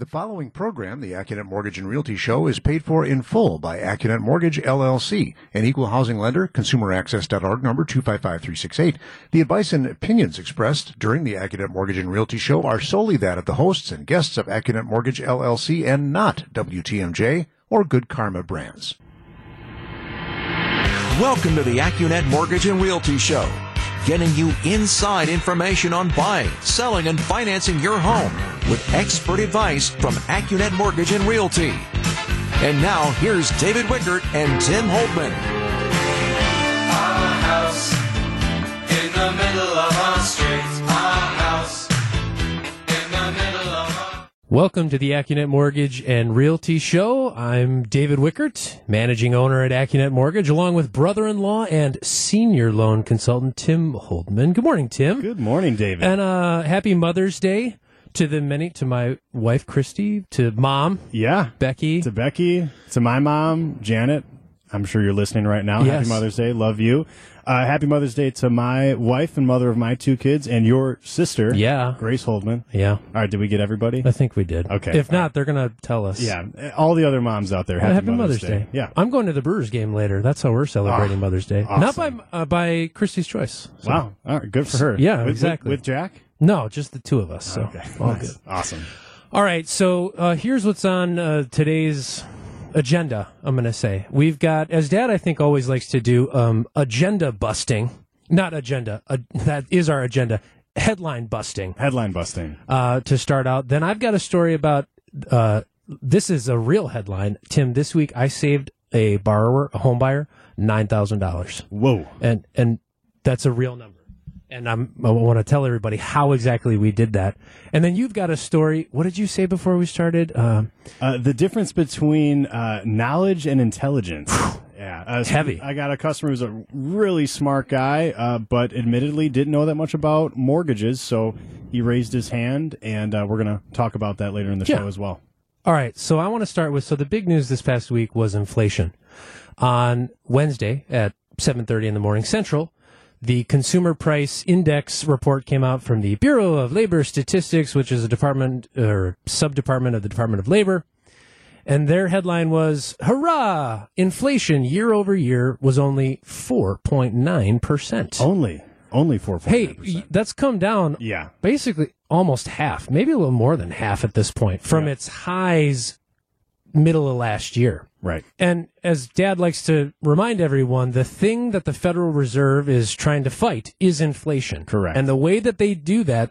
The following program, the Accunet Mortgage and Realty Show, is paid for in full by Accunet Mortgage LLC, an equal housing lender, consumeraccess.org number 255368. The advice and opinions expressed during the Accunet Mortgage and Realty Show are solely that of the hosts and guests of Accunet Mortgage LLC and not WTMJ or Good Karma Brands. Welcome to the Accunet Mortgage and Realty Show, getting you inside information on buying, selling, and financing your home with expert advice from Accunet Mortgage and Realty. And now, here's David Wickert and Tim Holdman. Welcome to the Accunet Mortgage and Realty Show. I'm David Wickert, managing owner at Accunet Mortgage, along with brother-in-law and senior loan consultant Tim Holdman. Good morning, Tim. Good morning, David. And uh, happy Mother's Day to the many, to my wife Christy, to mom yeah, Becky. to Becky, to my mom, Janet. I'm sure you're listening right now. Yes. Happy Mother's Day. Love you. Uh, happy Mother's Day to my wife and mother of my two kids and your sister. Yeah. Grace Holdman. yeah, All right, did we get everybody? I think we did. Okay. If not, they're gonna tell us. Yeah, all the other moms out there. Happy, Happy, Mother's, Day. Yeah. I'm going to the Brewers game later. That's how we're celebrating Ah, Mother's Day. Not by awesome. uh, by Christy's choice. So- Wow. All right, good for her. Yeah, With- with- exactly. With, Jack. No, just the two of us. So Okay. all Nice. good. Awesome. All right, so uh, here's what's on uh, today's agenda. I'm going to say we've got, as Dad I think always likes to do, um, agenda busting. Not agenda. Uh, that is our agenda. Headline busting Headline busting. uh, to start out. Then I've got a story about. Uh, this is a real headline, Tim. This week I saved a borrower, a home buyer, nine thousand dollars Whoa. and and that's a real number. And I'm, I want to tell everybody how exactly we did that. And then you've got a story. What did you say before we started? Um, Uh, the difference between uh, knowledge and intelligence. yeah, uh, so Heavy. I got a customer who's a really smart guy, uh, but admittedly didn't know that much about mortgages. So he raised his hand, and uh, we're going to talk about that later in the Yeah. show as well. all right. So I want to start with. So the big news this past week was inflation. On Wednesday at 7:30 in the morning Central, the Consumer Price Index report came out from the Bureau of Labor Statistics, which is a department or sub-department of the Department of Labor. And their headline was, hurrah! Inflation year over year was only 4.9%. Only, only four. hey, that's come down yeah, basically almost half, maybe a little more than half at this point from Yeah. its highs middle of last year. right. And as dad likes to remind everyone, the thing that the Federal Reserve is trying to fight is inflation. Correct. And the way that they do that,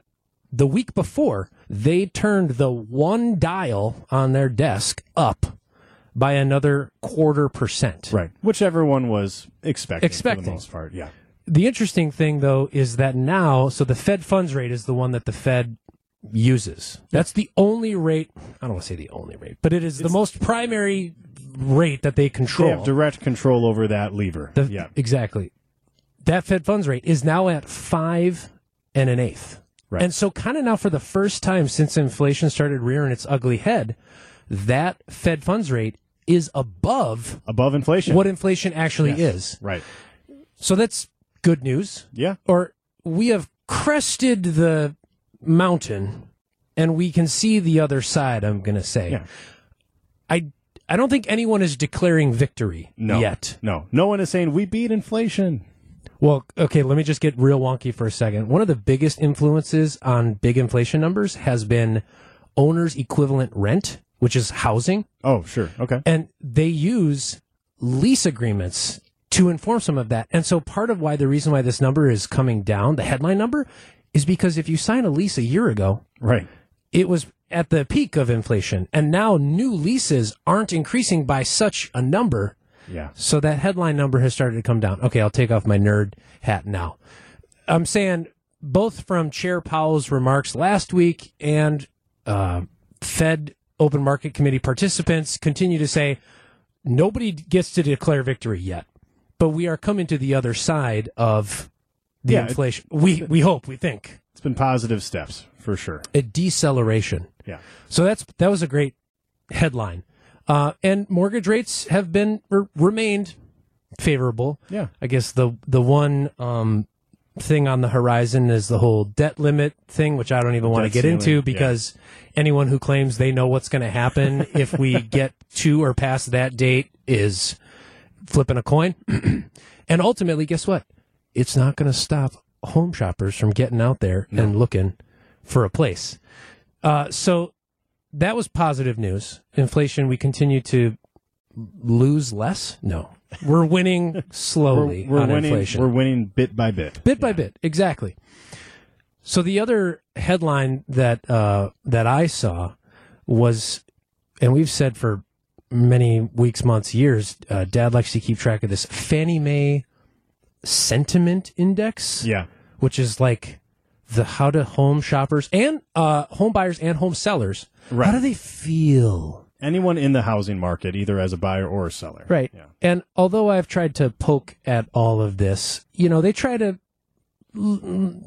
the week before, they turned the one dial on their desk up by another quarter percent. Right, which everyone was expecting, for Expecting. the most part. Yeah, The interesting thing, though, is that now, so the Fed funds rate is the one that the Fed uses. That's the only rate. I don't want to say the only rate, but it is the most primary rate that they control. they have direct control over that lever. The- yeah, exactly. That Fed funds rate is now at five and an eighth. Right. And so, kind of now for the first time since inflation started rearing its ugly head, that Fed funds rate is above above inflation. what inflation actually Yes. is. Right. So that's good news. Yeah. Or we have crested the mountain and we can see the other side, I'm going to say. Yeah. I I don't think anyone is declaring victory No. yet. No. No one is saying we beat inflation. Well, okay, let me just get real wonky for a second. One of the biggest influences on big inflation numbers has been owner's equivalent rent, which is housing, Oh, sure. Okay. and they use lease agreements to inform some of that. And so part of why the reason why this number is coming down, the headline number, is because if you sign a lease a year ago, Right. it was at the peak of inflation, and now new leases aren't increasing by such a number Yeah. so that headline number has started to come down. Okay, I'll take off my nerd hat now. I'm saying both from Chair Powell's remarks last week and uh, Fed Open Market Committee participants continue to say nobody gets to declare victory yet, but we are coming to the other side of the Yeah, it- inflation. We we hope, we think It's been positive steps for sure. a deceleration. Yeah. So that's that was a great headline. Uh, and mortgage rates have been remained favorable. Yeah. I guess the the one um, thing on the horizon is the whole debt limit thing, which I don't even want to get ceiling, into yeah. because anyone who claims they know what's going to happen if we get to or past that date is flipping a coin. and ultimately, guess what? It's not going to stop home shoppers from getting out there and looking for a place. Uh, so that was positive news. Inflation, we continue to lose less. No, we're winning slowly We're, we're on winning. inflation We're winning bit by bit. bit by bit exactly so the other headline that uh, that i saw was and we've said for many weeks months years uh, dad likes to keep track of this fannie mae sentiment index Yeah. which is like the how do home shoppers and uh, home buyers and home sellers Right. how do they feel Anyone in the housing market, either as a buyer or a seller. Right. Yeah. And although I've tried to poke at all of this, you know, they try to l-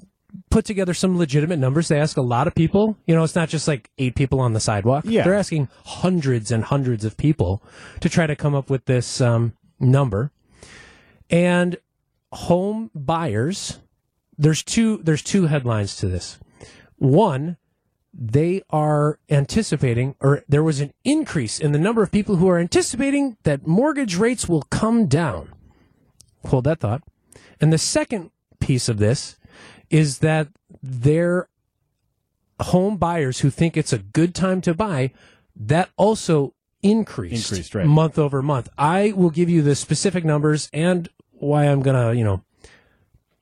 put together some legitimate numbers. They ask a lot of people. You know, it's not just like eight people on the sidewalk. Yeah. They're asking hundreds and hundreds of people to try to come up with this um, number. And home buyers, there's two there's two headlines to this. One, they are anticipating, or there was an increase in the number of people who are anticipating that mortgage rates will come down. Hold that thought. And the second piece of this is that their home buyers who think it's a good time to buy, that also increased, Increased, right. month over month. I will give you the specific numbers and why I'm to, you know,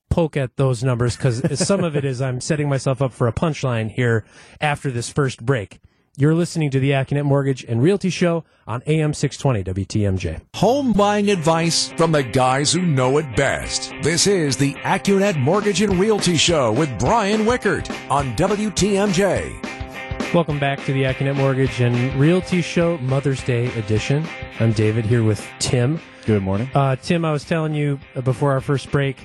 poke at those numbers because some of it is I'm setting myself up for a punchline here after this first break. You're listening to the Accunet Mortgage and Realty Show on AM 620 WTMJ. Home buying advice from the guys who know it best. This is the AccuNet Mortgage and Realty Show with Brian Wickert on WTMJ. Welcome back to the Accunet Mortgage and Realty Show Mother's Day edition. I'm David here with Tim. Good morning. Uh, Tim, I was telling you before our first break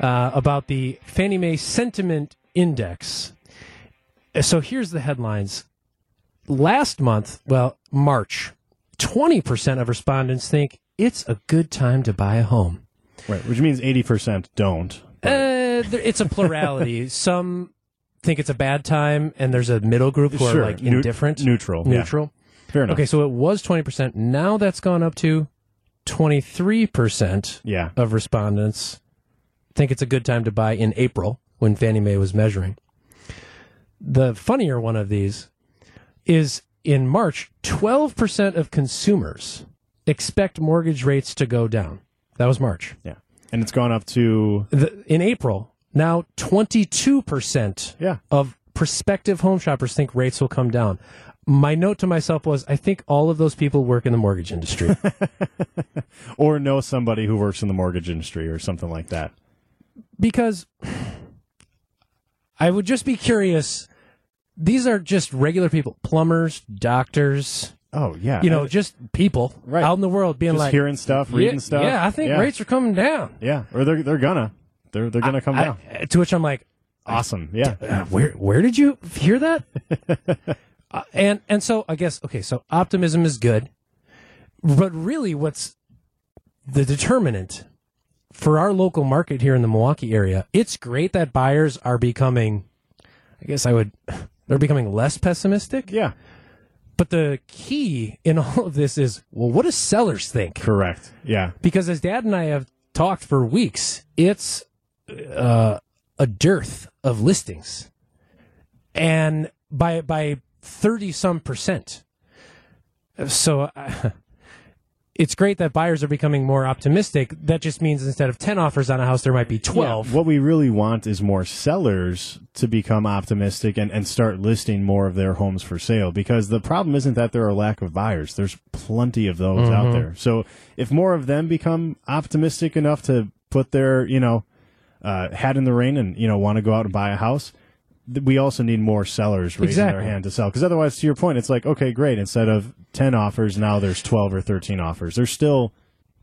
uh, about the Fannie Mae Sentiment Index. So here's the headlines. Last month, well, March, 20% of respondents think it's a good time to buy a home. Right. Which means 80% don't. Uh, it's a plurality. Some think it's a bad time, and there's a middle group who Sure. are like Neu- indifferent, neutral, yeah. neutral. Fair enough. Okay, so it was 20%. Now that's gone up to 23% Yeah. of respondents think it's a good time to buy in April when Fannie Mae was measuring. The funnier one of these is in March, 12% of consumers expect mortgage rates to go down. That was March. Yeah. And it's gone up to The, in April, now 22% Yeah. of prospective home shoppers think rates will come down. My note to myself was I think all of those people work in the mortgage industry. or know somebody who works in the mortgage industry or something like that. because I would just be curious. These are just regular people, plumbers, doctors, Oh, yeah. you know, just people Right. out in the world being just like, hearing stuff, reading yeah, stuff. Yeah, I think yeah. rates are coming down. Yeah. Or they're they're gonna. They're they're gonna come I- down. to which I'm like, Awesome. Yeah. uh, where where did you hear that? uh, and and so I guess okay, so optimism is good, but really, what's the determinant for our local market here in the Milwaukee area? It's great that buyers are becoming, I guess I would, they're becoming less pessimistic. Yeah. But the key in all of this is, well, what do sellers think? Correct. Yeah. because as dad and I have talked for weeks, it's uh, a dearth of listings, and by by thirty some percent. So. Uh, it's great that buyers are becoming more optimistic. That just means instead of 10 offers on a house, there might be 12. Yeah, What we really want is more sellers to become optimistic and, and start listing more of their homes for sale because the problem isn't that there are a lack of buyers. There's plenty of those Mm-hmm. out there. So if more of them become optimistic enough to put their, you know, uh, hat in the rain and, you know, want to go out and buy a house, we also need more sellers raising Exactly. their hand to sell. Because otherwise, to your point, it's like, okay, great. Instead of 10 offers, now there's 12 or 13 offers. There's still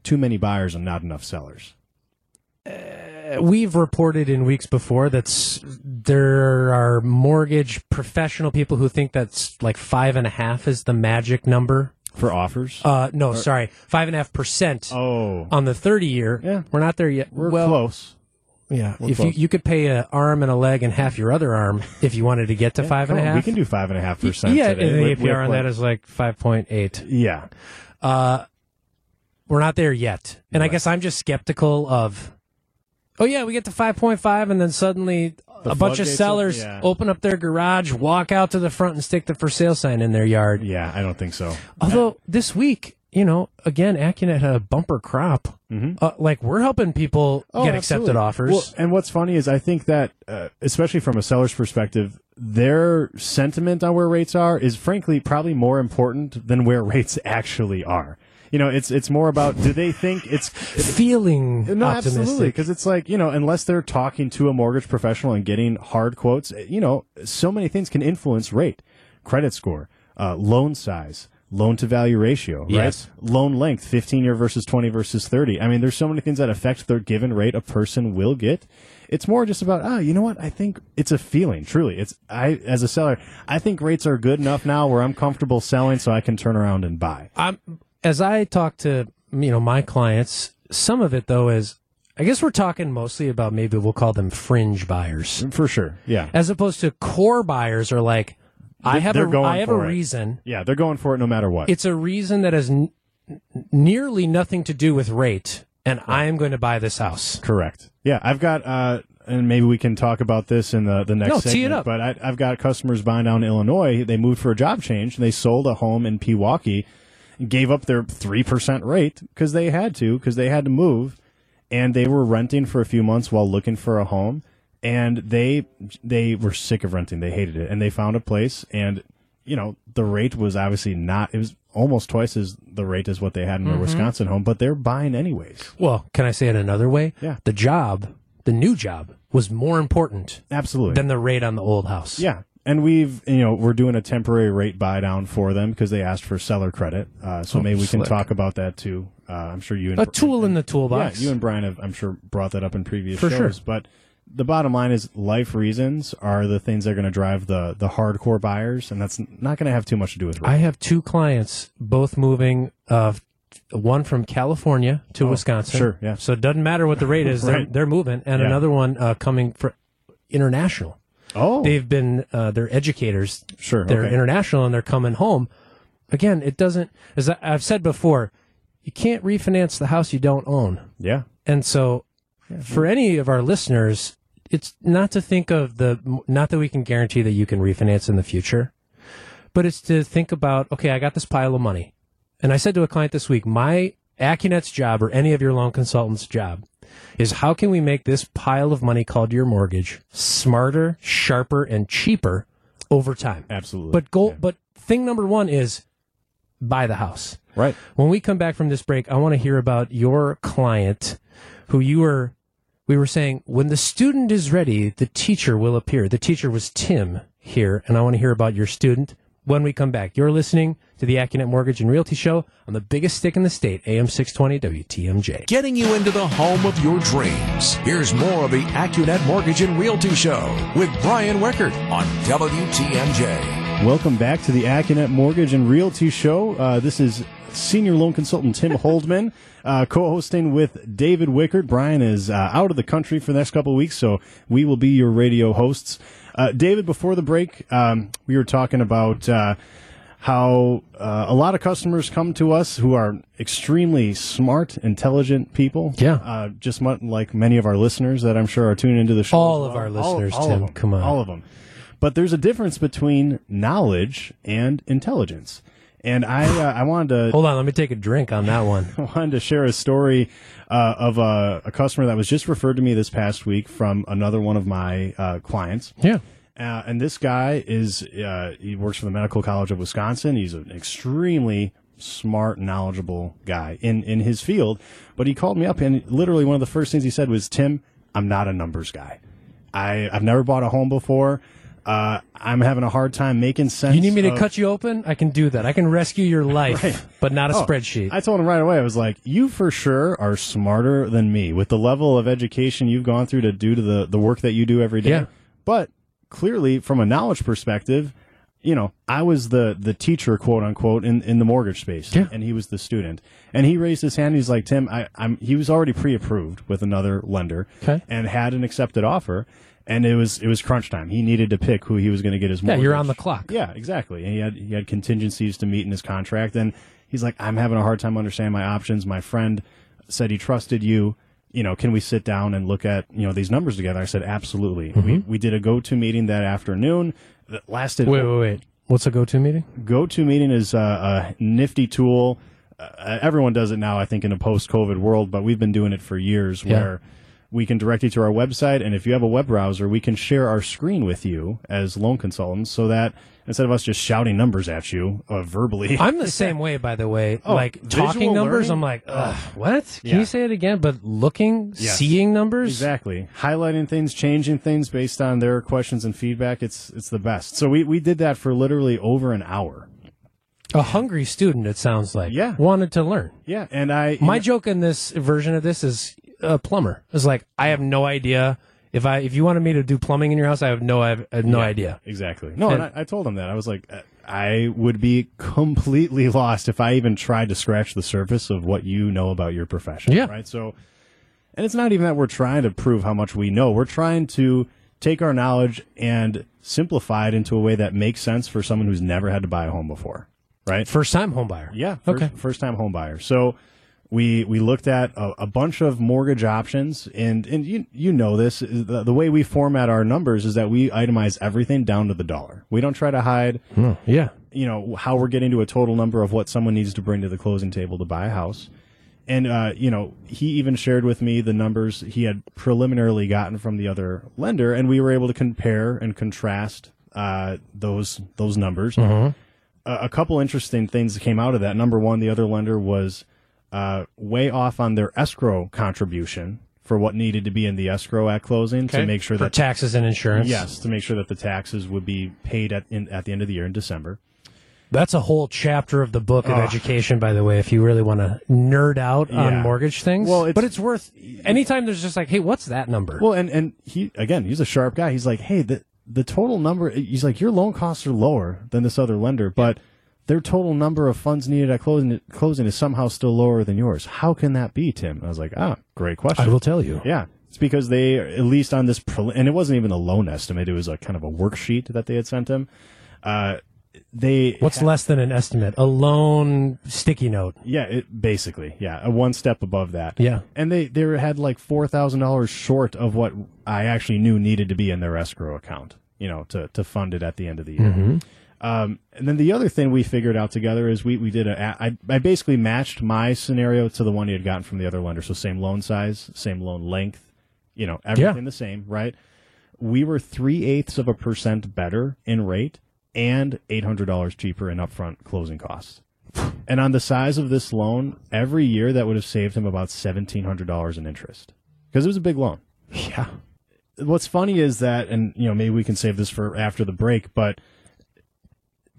too many buyers and not enough sellers. we've reported in weeks before that there are mortgage professional people who think that's like five and a half is the magic number. For offers? Uh, no, sorry, five and a half percent oh. on the thirty year. Yeah. we're not there yet. We're well, close. Yeah, We're if you, close. you could pay an arm and a leg and half your other arm if you wanted to get to five and a on. We can do five and a half percent. yeah, today and the with- APR with, on that is like five point eight. yeah. Uh, we're not there yet, and I guess I'm just skeptical of. Oh yeah, we get to five point five, and then suddenly The a bunch of sellers op- yeah. open up their garage, walk out to the front, and stick the for sale sign in their yard. Yeah, I don't think so. Although this week, you know, again, Accunet had a bumper crop. Uh, like we're helping people Mm-hmm. Oh, get accepted absolutely. offers. Well, and what's funny is I think that, uh, especially from a seller's perspective, their sentiment on where rates are is frankly probably more important than where rates actually are. You know, it's it's more about do they think it's Feeling no, absolutely, because it's like you know, unless they're talking to a mortgage professional and getting hard quotes, you know, so many things can influence rate, credit score, uh, loan size, loan to value ratio, right? Yes. Loan length, fifteen year versus twenty versus thirty. I mean, there's so many things that affect the given rate a person will get. It's more just about ah, you know what? I think it's a feeling. Truly, it's I as a seller, I think rates are good enough now where I'm comfortable selling, so I can turn around and buy. I'm as I talk to you know my clients. Some of it though is, I guess we're talking mostly about maybe we'll call them fringe buyers, For sure, yeah. as opposed to core buyers are like, I have they're a going I have a for it. reason. Yeah, they're going for it no matter what. It's a reason that has n- nearly nothing to do with rate, and I am going to buy this house. Correct. Yeah, I've got, uh, and maybe we can talk about this in the, the next No, segment. tee it up. But I, I've got customers buying down in Illinois. They moved for a job change. And they sold a home in Pewaukee, gave up their three percent rate because they had to, because they had to move, and they were renting for a few months while looking for a home. And they they were sick of renting. They hated it, and they found a place. And you know the rate was obviously not. It was almost twice as the rate as what they had in their Mm-hmm. Wisconsin home, but they're buying anyways. Well, can I say it another way? Yeah. The job, the new job, was more important Absolutely. than the rate on the old house. Yeah. And we've, you know, we're doing a temporary rate buy down for them because they asked for seller credit. Uh, so Oh, maybe we can talk about that too. Uh, I'm sure you and A tool in the toolbox. Yeah, you and Brian have, I'm sure, brought that up in previous For shows. sure. But the bottom line is life reasons are the things that are going to drive the, the hardcore buyers. And that's not going to have too much to do with rate. I have two clients, both moving. Uh, one from California to Wisconsin. Oh, sure, yeah. So it doesn't matter what the rate is; they're, they're moving, and Yeah. another one uh, coming for international. oh, They've been uh, they're educators. Sure, they're okay. international, and they're coming home. Again, it doesn't. As I've said before, you can't refinance the house you don't own. yeah. And so, for any of our listeners, it's not to think of the, not that we can guarantee that you can refinance in the future, but it's to think about, okay, I got this pile of money. And I said to a client this week, my Accunet's job or any of your loan consultants' job is how can we make this pile of money called your mortgage smarter, sharper, and cheaper over time? Absolutely. But goal, Yeah. but thing number one is buy the house. Right. When we come back from this break, I want to hear about your client who you were, we were saying, when the student is ready, the teacher will appear. The teacher was Tim here, and I want to hear about your student when we come back. You're listening to the Accunet Mortgage and Realty Show on the biggest stick in the state, AM 620 WTMJ. Getting you into the home of your dreams. Here's more of the AccuNet Mortgage and Realty Show with Brian Wickert on WTMJ. Welcome back to the Accunet Mortgage and Realty Show. Uh, this is senior loan consultant Tim Holdman, uh, co-hosting with David Wickert. Brian is uh, out of the country for the next couple of weeks, so we will be your radio hosts. Uh, David, before the break, um, we were talking about uh, how uh, a lot of customers come to us who are extremely smart, intelligent people. Yeah. uh, just like many of our listeners that I'm sure are tuning into the show. All of well. our listeners, all, all Tim, them. come on. all of them. But there's a difference between knowledge and intelligence. And I, uh, I wanted to, Hold on, let me take a drink on that one. I wanted to share a story uh, of a, a customer that was just referred to me this past week from another one of my uh, clients. Yeah. Uh, and this guy is uh, he works for the Medical College of Wisconsin. He's an extremely smart, knowledgeable guy in in his field. But he called me up, and literally one of the first things he said was, "Tim, I'm not a numbers guy. I I've never bought a home before. Uh, I'm having a hard time making sense. You need me to of- cut you open? I can do that. I can rescue your life, but not a Oh, spreadsheet. I told him right away. I was like, "You for sure are smarter than me with the level of education you've gone through to do to the the work that you do every day." Yeah. But clearly, from a knowledge perspective, you know, I was the the teacher, quote unquote, in, in the mortgage space, Yeah. and he was the student. And he raised his hand. He's like, Tim, I, I'm. He was already pre-approved with another lender, Okay. and had an accepted offer. And it was it was crunch time. He needed to pick who he was going to get his Yeah, you're on the clock. Yeah, exactly. And he had he had contingencies to meet in his contract, and he's like, I'm having a hard time understanding my options. My friend said he trusted you. You know, can we sit down and look at you know these numbers together? I said, absolutely. We we did a go to meeting that afternoon that lasted. Wait, wait, wait. What's a go-to meeting? Go to meeting is a, a nifty tool. Uh, everyone does it now, I think, in a post COVID world, but we've been doing it for years Yeah. where we can direct you to our website. And if you have a web browser, we can share our screen with you as loan consultants so that instead of us just shouting numbers at you uh, verbally, I'm the same way, by the way. Oh, like talking numbers, learning? I'm like, Ugh, what? Can Yeah. you say it again? But looking, Yes. seeing numbers, Exactly. Highlighting things, changing things based on their questions and feedback. It's it's the best. So we, we did that for literally over an hour. a hungry student. It sounds like, Yeah. wanted to learn. Yeah. And I My joke in this version of this is a plumber. It's like I have no idea if I if you wanted me to do plumbing in your house, I have no I have, I have no Yeah, idea. Exactly. No, and And- I, I told him that. I was like, I would be completely lost if I even tried to scratch the surface of what you know about your profession. Yeah. Right. So, and it's not even that we're trying to prove how much we know. We're trying to take our knowledge and simplify it into a way that makes sense for someone who's never had to buy a home before. Right. First time home buyer. Yeah. First, Okay. First time home buyer. So we we looked at a, a bunch of mortgage options, and and you you know this the, the way we format our numbers is that we itemize everything down to the dollar. We don't try to hide Oh, yeah. you know how we're getting to a total number of what someone needs to bring to the closing table to buy a house. And uh, you know, he even shared with me the numbers he had preliminarily gotten from the other lender, and we were able to compare and contrast uh, those those numbers. a, a couple interesting things that came out of that. Number one, the other lender was uh, way off on their escrow contribution for what needed to be in the escrow at closing to make sure for that taxes and insurance. yes, to make sure that the taxes would be paid at in, at the end of the year in December. That's a whole chapter of the book of education, by the way, if you really want to nerd out Yeah. on mortgage things. Well, it's- but it's worth anytime there's just like, hey, what's that number? Well, and and he again, he's a sharp guy. He's like, hey, the the total number. He's like, your loan costs are lower than this other lender, but their total number of funds needed at closing closing is somehow still lower than yours. How can that be, Tim? I was like, ah, great question. I will tell you. Yeah, it's because they at least on this, and it wasn't even a loan estimate. It was a kind of a worksheet that they had sent him. Uh, they What's less than an estimate? A loan sticky note. yeah, it basically yeah, a one step above that. Yeah. and they they had like four thousand dollars short of what I actually knew needed to be in their escrow account. You know, to to fund it at the end of the year. Um, and then the other thing we figured out together is we, we did a, I, I basically matched my scenario to the one he had gotten from the other lender. So same loan size, same loan length, you know, everything the same, right? We were three eighths of a percent better in rate and $800 cheaper in upfront closing costs. And on the size of this loan, every year that would have saved him about $1,700 in interest because it was a big loan Yeah. what's funny is that, and you know, maybe we can save this for after the break, but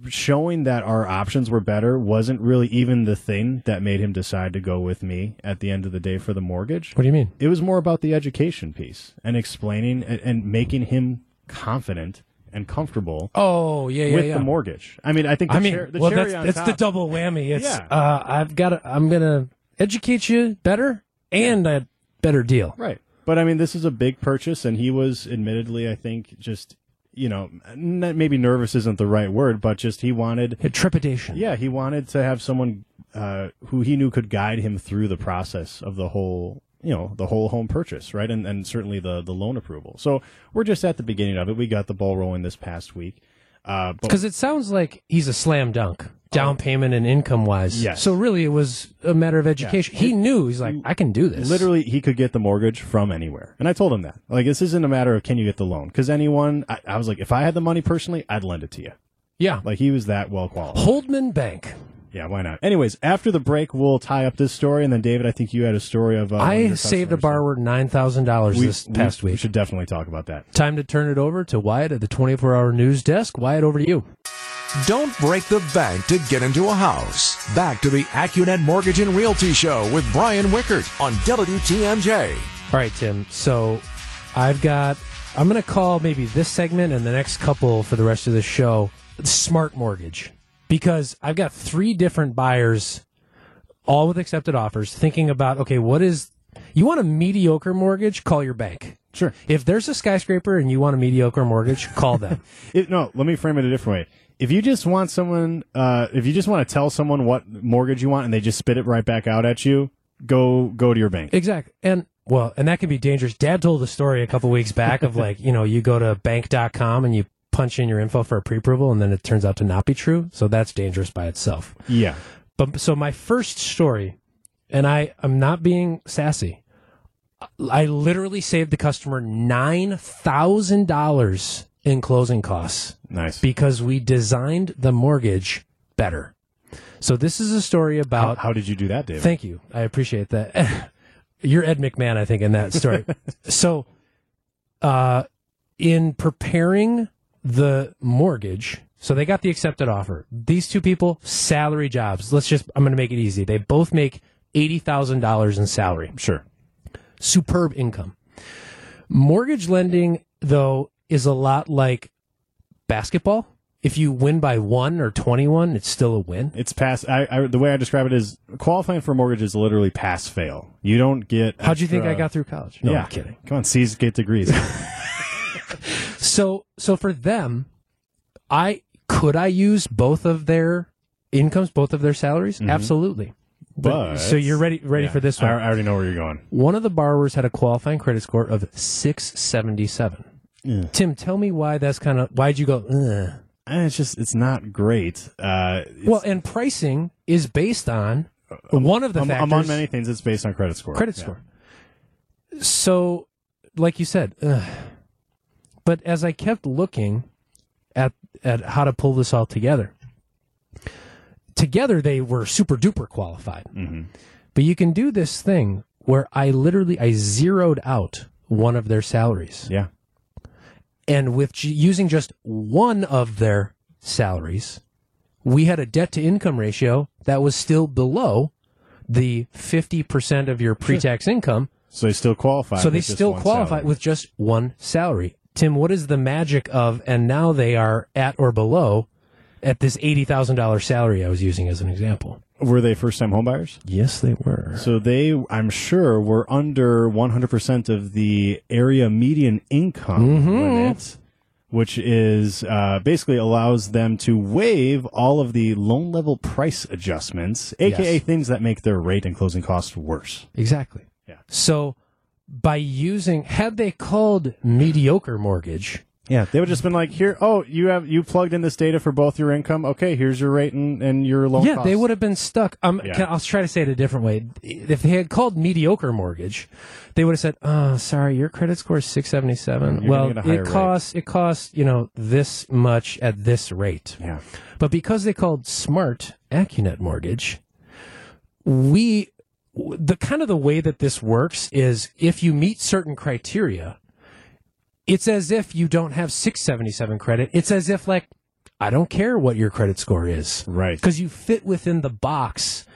showing that our options were better wasn't really even the thing that made him decide to go with me at the end of the day for the mortgage. What do you mean? It was more about the education piece and explaining and, and making him confident and comfortable Oh, yeah, yeah, with yeah. the mortgage. I mean, I think the, I mean, cher- the well, cherry that's, on that's the double whammy. It's, Yeah. uh, I've got to, I'm going to educate you better and a better deal. Right. But I mean, this is a big purchase, and he was admittedly, I think, just, you know, maybe nervous isn't the right word, but just he wanted, A trepidation. yeah, he wanted to have someone uh, who he knew could guide him through the process of the whole, you know, the whole home purchase, right? And, and certainly the, the loan approval. So we're just at the beginning of it. We got the ball rolling this past week. Uh, Because it sounds like he's a slam dunk, down payment and income wise. Yes. So really, it was a matter of education. He knew he's like, I can do this. Literally, he could get the mortgage from anywhere. And I told him that. Like, this isn't a matter of can you get the loan? Because anyone, I, I was like, if I had the money personally, I'd lend it to you. Yeah. Like, he was that well qualified. Holdman Bank. Yeah, why not? Anyways, after the break, we'll tie up this story, and then David, I think you had a story of. Uh, I saved a borrower nine thousand dollars this past We week. We should definitely talk about that. Time to turn it over to Wyatt at the twenty-four hour news desk. Wyatt, over to you. Don't break the bank to get into a house. Back to the AccuNet Mortgage and Realty Show with Brian Wickert on WTMJ. All right, Tim. So I've got. I'm going to call maybe this segment and the next couple for the rest of the show smart mortgage because I've got three different buyers, all with accepted offers, thinking about okay, what is you want a mediocre mortgage? Call your bank. Sure. If there's a skyscraper and you want a mediocre mortgage, call them. It, no, let me frame it a different way. If you just want someone, uh, if you just want to tell someone what mortgage you want and they just spit it right back out at you, go go to your bank. exactly. And well, and that can be dangerous. Dad told a story a couple weeks back of like, you know, you go to bank.com and you punch in your info for a pre-approval and then it turns out to not be true. So that's dangerous by itself. Yeah. But so my first story, and I am not being sassy. I literally saved the customer nine thousand dollars in closing costs Nice. because we designed the mortgage better. So this is a story how, about. how did you do that, David? Thank you. I appreciate that. You're Ed McMahon, I think, in that story. so, uh, in preparing the mortgage, so they got the accepted offer. These two people, salary jobs. Let's just, I'm going to make it easy. They both make $80,000 in salary. sure. Superb income. Mortgage lending, though, is a lot like basketball. If you win by one or 21, it's still a win. It's pass. I, I the way I describe it is qualifying for a mortgage is literally pass fail. You don't get. How'd you think I got through college? No, yeah, I'm kidding. Come on, C's get degrees. So so for them, I could I use both of their incomes, both of their salaries? Absolutely. but so you're ready ready Yeah, for this one. I already know where you're going. one of the borrowers had a qualifying credit score of 677. Yeah. Tim, tell me why that's kind of why'd you go? Ugh. Eh, It's just it's not great. Uh, it's- Well, and pricing is based on one of the am- factors among many things, it's based on credit score. credit Yeah. score. So, like you said, ugh. But as I kept looking at at how to pull this all together, together they were super duper qualified. Mm-hmm. But you can do this thing where I literally I zeroed out one of their salaries, Yeah. and with j- using just one of their salaries, we had a debt to income ratio that was still below the 50% of your pre-tax income So they still qualify. so they still qualify salary. with just one salary. Tim, what is the magic of, and now they are at or below at this $80,000 salary I was using as an example? Were they first time homebuyers? Yes, they were. So they, I'm sure, were under 100% of the area median income Mm-hmm. limit, which is uh, basically allows them to waive all of the loan level price adjustments, aka Yes. things that make their rate and closing costs worse. Exactly. Yeah. So by using, had they called mediocre mortgage, Yeah, they would just been like, here, oh, you have you plugged in this data for both your income. Okay, here's your rate and, and your loan. yeah, they would have been stuck. Um, Yeah. can, I'll try to say it a different way. If they had called mediocre mortgage, they would have said, "Oh, sorry, your credit score is six seventy seven. You're Well, gonna get a higher it rate." costs it costs you know this much at this rate." Yeah, But because they called Smart AccuNet Mortgage, we the kind of the way that this works is if you meet certain criteria, it's as if you don't have 677 credit. It's as if like I don't care what your credit score is right. because you fit within the box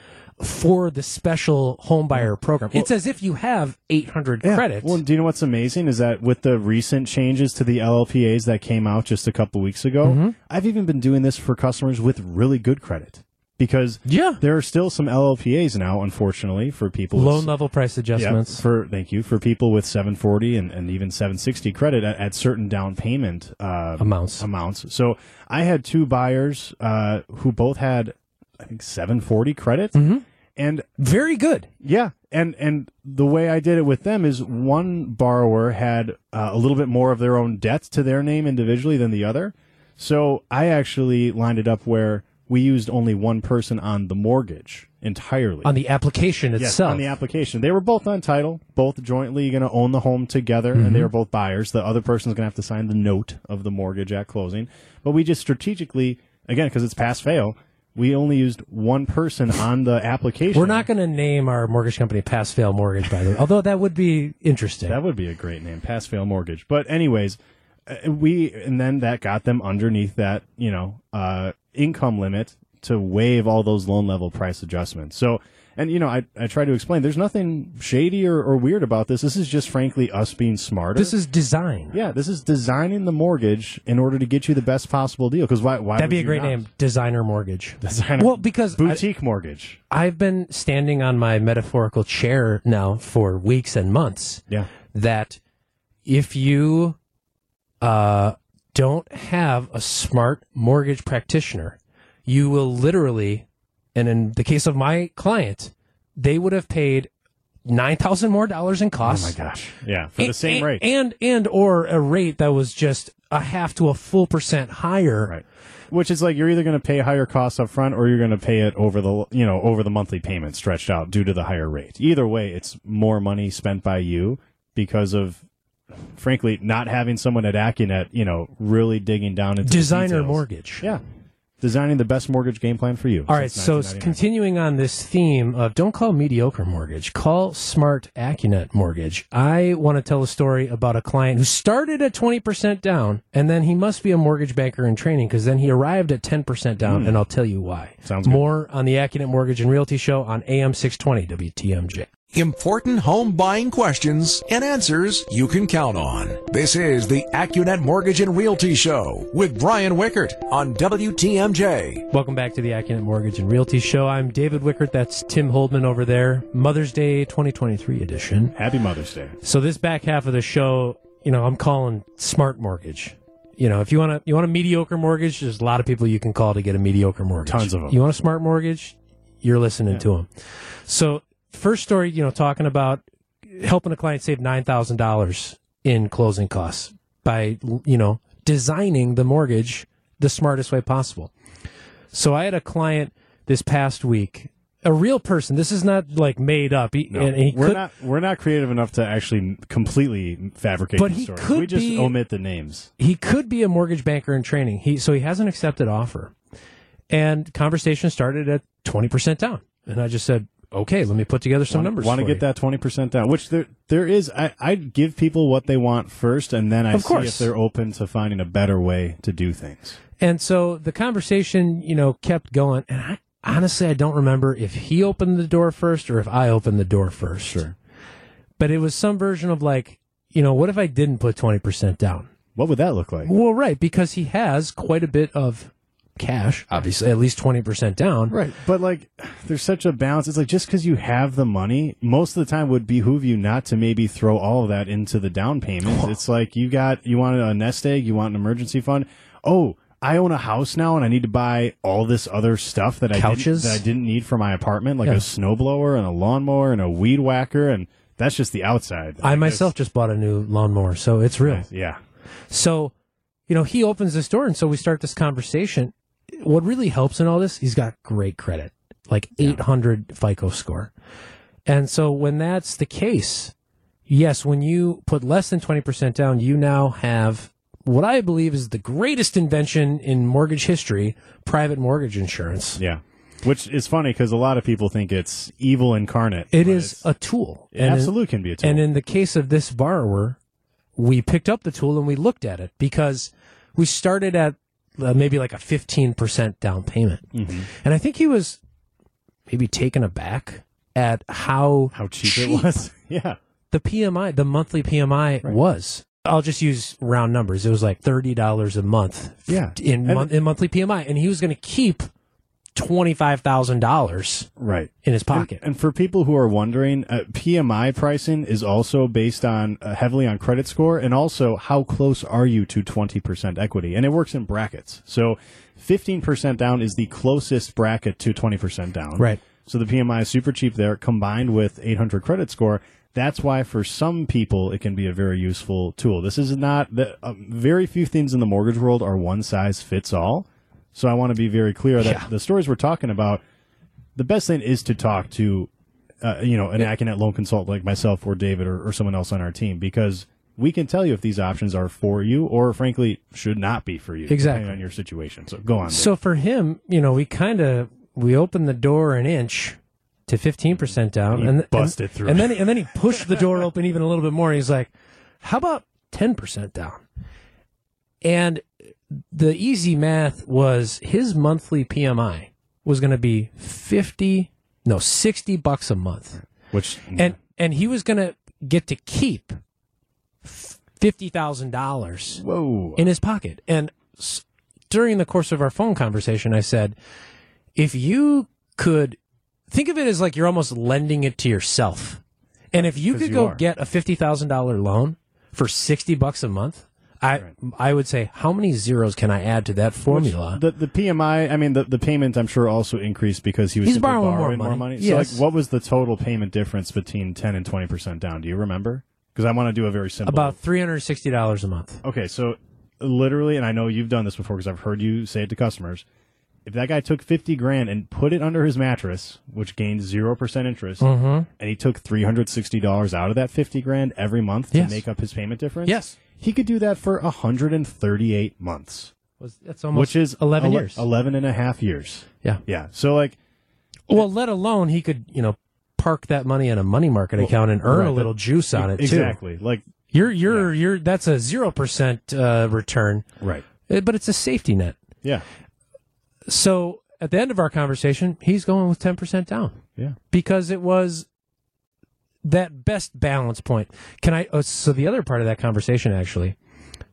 for the special home buyer program. it's as if you have 800 Yeah. credits. Well, do you know what's amazing is that with the recent changes to the LLPAs that came out just a couple weeks ago, Mm-hmm. I've even been doing this for customers with really good credit because yeah. there are still some LLPAs now, unfortunately, for people with- Loan level price Yeah, adjustments. for thank you for people with 740 and, and even 760 credit at, at certain down payment uh, Amounts. amounts. So I had two buyers uh, who both had I think 740 credit, Mm-hmm. and Very good. yeah, and and the way I did it with them is one borrower had uh, a little bit more of their own debt to their name individually than the other. So I actually lined it up where we used only one person on the mortgage entirely. On the application Yes, itself. on the application. They were both on title, both jointly going to own the home together, and Mm-hmm. they were both buyers. The other person's going to have to sign the note of the mortgage at closing. But we just strategically, again, because it's pass fail, we only used one person on the application. We're not going to name our mortgage company Pass Fail Mortgage, by the way, although that would be interesting. That would be a great name, pass fail mortgage. But anyways, uh, we and then that got them underneath that you know uh, income limit to waive all those loan level price adjustments. So, and you know, I, I try to explain there's nothing shady or, or weird about this. This is just frankly us being smarter. This is design. yeah, this is designing the mortgage in order to get you the best possible deal. Because why? Why That'd be a great not? name, designer mortgage. Designer Well, because I- boutique mortgage. I've been standing on my metaphorical chair now for weeks and months. Yeah. that if you uh, don't have a smart mortgage practitioner, you will literally, and in the case of my client, they would have paid nine thousand more dollars in costs. Oh my gosh. Yeah, for the same a- rate. and and or a rate that was just a half to a full percent higher. Right. Which is like you're either going to pay higher costs up front or you're going to pay it over the you know over the monthly payment stretched out due to the higher rate. Either way, it's more money spent by you because of frankly not having someone at Accunet you know really digging down into Designer mortgage. Yeah, designing the best mortgage game plan for you. All right, so continuing on this theme of don't call mediocre mortgage, call smart Accunet mortgage. I want to tell a story about a client who started at 20% down, and then he must be a mortgage banker in training because then he arrived at 10% down, hmm. and I'll tell you why. Sounds good. More on the Accunet Mortgage and Realty Show on AM 620 WTMJ. Important home buying questions and answers you can count on. This is the AccuNet Mortgage and Realty Show with Brian Wickert on WTMJ. Welcome back to the Accunet Mortgage and Realty Show. I'm David Wickert. That's Tim Holdman over there. Mother's Day 2023 edition. Happy Mother's Day. So this back half of the show, you know, I'm calling smart mortgage. You know, if you want to, you want a mediocre mortgage, there's a lot of people you can call to get a mediocre mortgage. Tons of 'em. You want a smart mortgage, you're listening to them. So first story, you know, talking about helping a client save nine thousand dollars in closing costs by, you know, designing the mortgage the smartest way possible. So I had a client this past week, a real person. This is not like made up. He, No, and he we're could, not we're not creative enough to actually completely fabricate But the he story. could we just be- omit the names. he could be a mortgage banker in training. He so he has an accepted offer, and conversation started at twenty percent down. And I just said, okay, let me put together some numbers. Want to get you. that twenty percent down? Which there there is. I I give people what they want first, and then I Of see course. if they're open to finding a better way to do things. And so the conversation, you know, kept going. And I honestly, I don't remember if he opened the door first or if I opened the door first. Sure. But it was some version of like, you know, what if I didn't put twenty percent down? What would that look like? Well, right, because he has quite a bit of cash, obviously, at least twenty percent down. Right, but like, there's such a balance. It's like just because you have the money, most of the time would behoove you not to maybe throw all of that into the down payment. It's like you got you want a nest egg, you want an emergency fund. Oh, I own a house now, and I need to buy all this other stuff that I Couches? didn't, that I didn't need for my apartment, like Yeah. a snowblower and a lawnmower and a weed whacker, and that's just the outside. I Like, myself just bought a new lawnmower, so it's real. yeah, So, you know, he opens this door, and so we start this conversation. What really helps in all this, he's got great credit, like 800 FICO score. And so when that's the case, yes, when you put less than 20% down, you now have what I believe is the greatest invention in mortgage history, private mortgage insurance. yeah. Which is funny because a lot of people think it's evil incarnate. It is a tool. it absolutely can be a tool. And in the case of this borrower, we picked up the tool and we looked at it because we started at uh, maybe like a 15% down payment. Mm-hmm. And I think he was maybe taken aback at how, how cheap, it was. yeah. the PMI, the monthly PMI was. I'll just use round numbers. It was like $30 a month Yeah. in, mon- in monthly PMI. And he was going to keep $25,000 Right. in his pocket. And, and for people who are wondering, uh, PMI pricing is also based on uh, heavily on credit score and also how close are you to 20% equity. And it works in brackets. So 15% down is the closest bracket to 20% down. Right. So the PMI is super cheap there combined with 800 credit score. That's why for some people it can be a very useful tool. This is not the uh, very few things in the mortgage world are one size fits all. So I want to be very clear that Yeah. the stories we're talking about the best thing is to talk to, uh, you know, an Accunet loan consultant like myself or David or, or someone else on our team because we can tell you if these options are for you or, frankly, should not be for you. Exactly. Depending on your situation. So go on. Dave. So for him, you know, we kind of we opened the door an inch to fifteen percent down, He and busted and, through and then and then he pushed the door open even a little bit more. He's like, "How about ten percent down?" And the easy math was his monthly PMI was going to be 50 no 60 bucks a month Which and and he was going to get to keep $50,000 whoa, in his pocket. And s- during the course of our phone conversation, I said, if you could think of it as like you're almost lending it to yourself. And if you could you go are. get a $50,000 loan for 60 bucks a month, I, I would say, how many zeros can I add to that formula? the the PMI. I mean, the the payment. I'm sure also increased because he was He's simply borrowing more money. more money. So, like, what was the total payment difference between ten and twenty percent down? Do you remember? Because I want to do a very simple. About $360 a month. Okay, so literally, and I know you've done this before because I've heard you say it to customers. If that guy took fifty grand and put it under his mattress, which gained zero percent interest, Mm-hmm. and he took three hundred sixty dollars out of that fifty grand every month to Yes. make up his payment difference, Yes. He could do that for hundred and thirty-eight months, Was- That's almost which is 11 ele- years. 11 and a half years. Yeah. Yeah, so like Well, let alone he could, you know, park that money in a money market account and earn right, a little juice on it too. exactly, like You're you're you're that's a zero percent uh, return, right, uh, but it's a safety net. yeah, So at the end of our conversation, he's going with ten percent down yeah, because it was that best balance point. Can I? Oh, so the other part of that conversation, actually,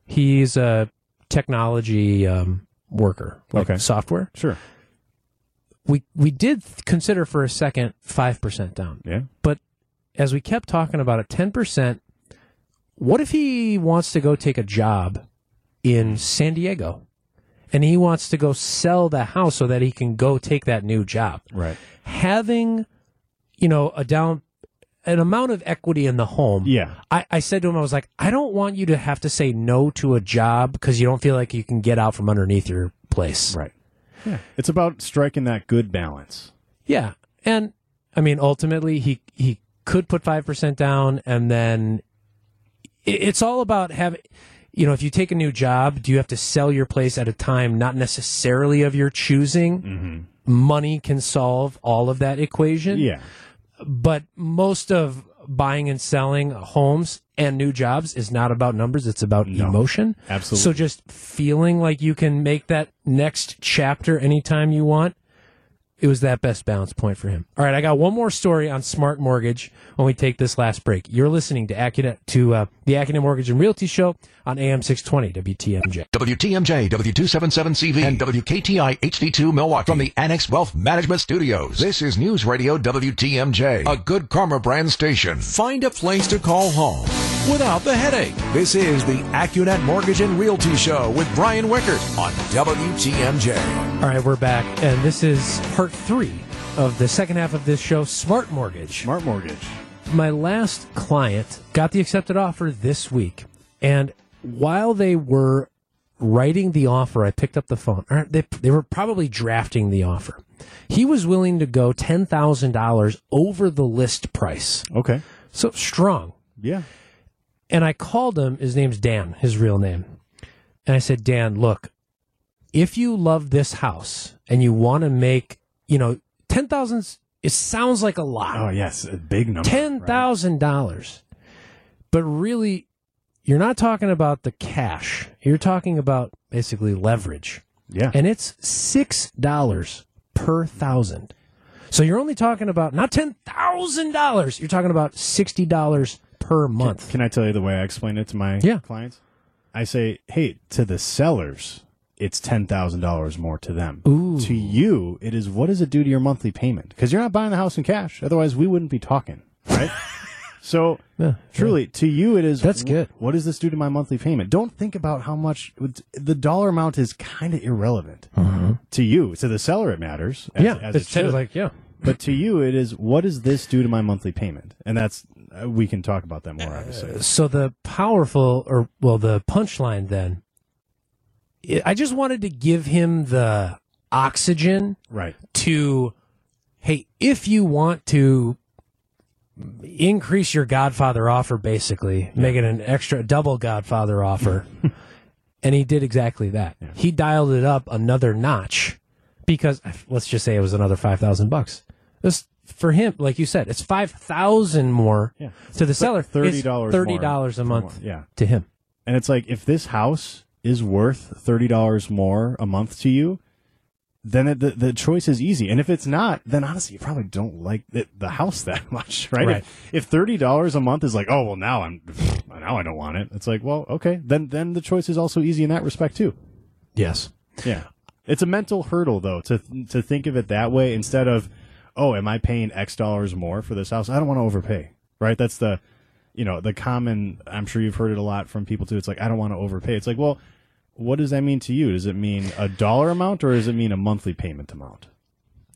he's a technology um, worker, like Okay. software. sure, We we did consider for a second five percent down, yeah, but as we kept talking about it, ten percent. What if he wants to go take a job in San Diego, and he wants to go sell the house so that he can go take that new job? right, having, you know, a down, an amount of equity in the home. yeah, I, I said to him, I was like, I don't want you to have to say no to a job because you don't feel like you can get out from underneath your place. right, yeah. It's about striking that good balance. Yeah. And I mean, ultimately, he, he could put 5% down and then it, it's all about having, you know, if you take a new job, do you have to sell your place at a time not necessarily of your choosing? Mm-hmm. Money can solve all of that equation. Yeah, but most of buying and selling homes and new jobs is not about numbers it's about emotion absolutely. so just feeling like you can make that next chapter anytime you want it was that best balance point for him all right i got one more story on smart mortgage when we take this last break you're listening to Accunet, to uh, the Accunet mortgage and realty show on am 620 wtmj WTMJ, W277CV, and WKTI HD2 Milwaukee. From the Annex Wealth Management Studios, this is News Radio WTMJ, a good karma brand station. Find a place to call home without the headache. This is the AccuNet Mortgage and Realty Show with Brian Wickert on WTMJ. all right we're back and this is part three of the second half of this show smart mortgage smart mortgage. my last client got the accepted offer this week, and while they were writing the offer, I picked up the phone. They they were probably drafting the offer. He was willing to go ten thousand dollars over the list price, Okay, so strong. yeah, And I called him. His name's Dan, his real name. And I said, Dan, look, if you love this house and you want to make, you know, ten thousand. It sounds like a lot oh yes, a big number. ten thousand dollars. But really, you're not talking about the cash. You're talking about basically leverage. Yeah, and it's six dollars per thousand. So you're only talking about not ten thousand dollars. You're talking about sixty dollars per month. Can I tell you the way I explain it to my Yeah. clients? I say, hey, to the sellers, it's ten thousand dollars more to them. Ooh. To you, it is what does it do to your monthly payment? Because you're not buying the house in cash. Otherwise, we wouldn't be talking, right? so, Yeah, truly, to you, it is. That's good. What does this do to my monthly payment? Don't think about how much. The dollar amount is kind of irrelevant to you. To the seller, it matters. As, Mm-hmm. yeah, as it's of like yeah. But to you, it is what does this do to my monthly payment? And that's uh, we can talk about that more, obviously. So the powerful, or well, the punchline then. I- I just wanted to give him the oxygen Right. to hey if you want to increase your godfather offer basically make it an extra double godfather offer and he did exactly that he dialed it up another notch because let's just say it was another 5000 bucks this for him like you said it's 5000 more Yeah. to the seller $30 $30 a month month. Yeah. to him And it's like if this house is worth thirty dollars more a month to you, then it, the the choice is easy. And if it's not, then honestly, you probably don't like it, the house that much, right? Right. If, if thirty dollars a month is like, oh well, now I'm now I don't want it. It's like, well, okay, then then the choice is also easy in that respect too. Yes. Yeah. It's a mental hurdle though to to think of it that way instead of, oh, am I paying X dollars more for this house? I don't want to overpay. Right? That's the you know, the common I'm sure you've heard it a lot from people too. It's like I don't want to overpay. It's like, well, what does that mean to you? Does it mean a dollar amount or does it mean a monthly payment amount?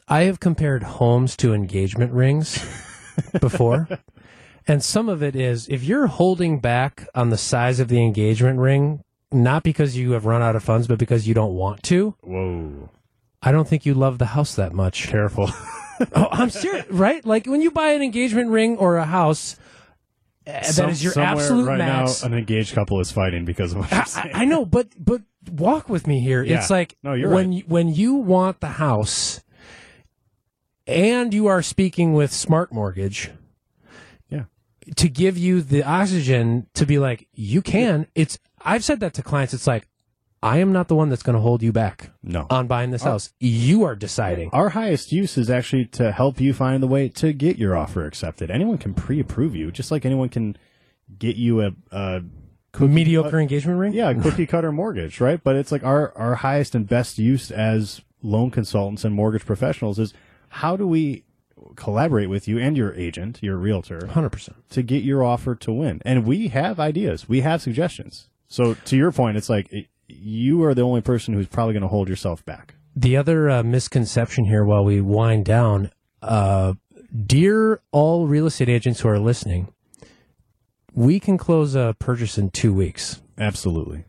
I have compared homes to engagement rings before. And some of it is if you're holding back on the size of the engagement ring, not because you have run out of funds, but because you don't want to, Whoa. I don't think you love the house that much. Careful. oh, I'm serious, right? Like when you buy an engagement ring or a house, uh, Some- that is your somewhere absolute right max. now an engaged couple is fighting because of what you're I, saying. I know, but but walk with me here. Yeah. It's like No, you're when right. you, when you want the house, and you are speaking with Smart Mortgage yeah. to give you the oxygen to be like you can. It's I've said that to clients. It's like I am not the one that's going to hold you back No. on buying this oh. house. You are deciding. Our highest use is actually to help you find the way to get your offer accepted. Anyone can pre-approve you, just like anyone can get you a, a cookie Mediocre engagement ring. yeah, a cookie cutter mortgage, right? But it's like our our highest and best use as loan consultants and mortgage professionals is how do we collaborate with you and your agent, your realtor, hundred percent. to get your offer to win? And we have ideas, we have suggestions. So to your point, it's like it, you are the only person who's probably going to hold yourself back. The other uh, misconception here, while we wind down, uh, dear all real estate agents who are listening, we can close a purchase in two weeks. Absolutely.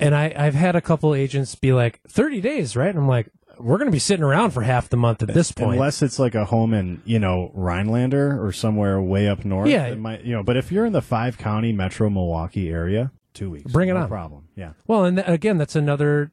And I, I've had a couple agents be like, 30 days, right? And I'm like, we're going to be sitting around for half the month at this point. Unless it's like a home in, you know, Rhinelander or somewhere way up north. Yeah. Might, you know, but if you're in the five county metro Milwaukee area, two weeks. Bring it no on. problem. Yeah. well, and th- again, that's another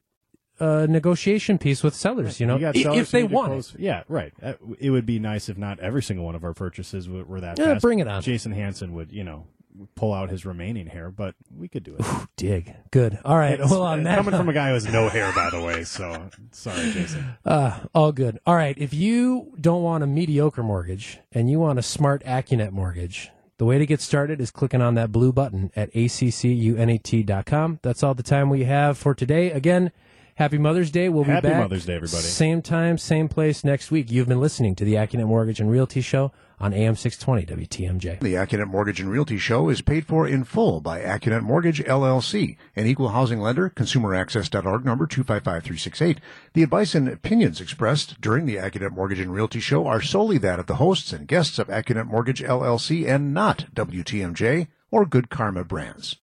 uh, negotiation piece with sellers, you know, i- sellers if they want close- it. Yeah, right. Uh, It would be nice if not every single one of our purchases were, were that Yeah, fast. bring it on. Jason Hansen would, you know, pull out his remaining hair, but we could do it. Dig. Good. All right. Well, on that Coming from a guy who has no hair, by the way, so sorry, Jason. Uh, all good. All right. If you don't want a mediocre mortgage and you want a smart AccuNet mortgage, the way to get started is clicking on that blue button at accunet.com. That's all the time we have for today. Again, happy Mother's Day. We'll Happy be back. Mother's Day, everybody. Same time, same place next week. You've been listening to the AccuNet Mortgage and Realty Show on AM 620 WTMJ. The AccuNet Mortgage and Realty Show is paid for in full by AccuNet Mortgage LLC, an equal housing lender, consumeraccess.org number 255368. The advice and opinions expressed during the AccuNet Mortgage and Realty Show are solely that of the hosts and guests of AccuNet Mortgage LLC and not WTMJ or Good Karma Brands.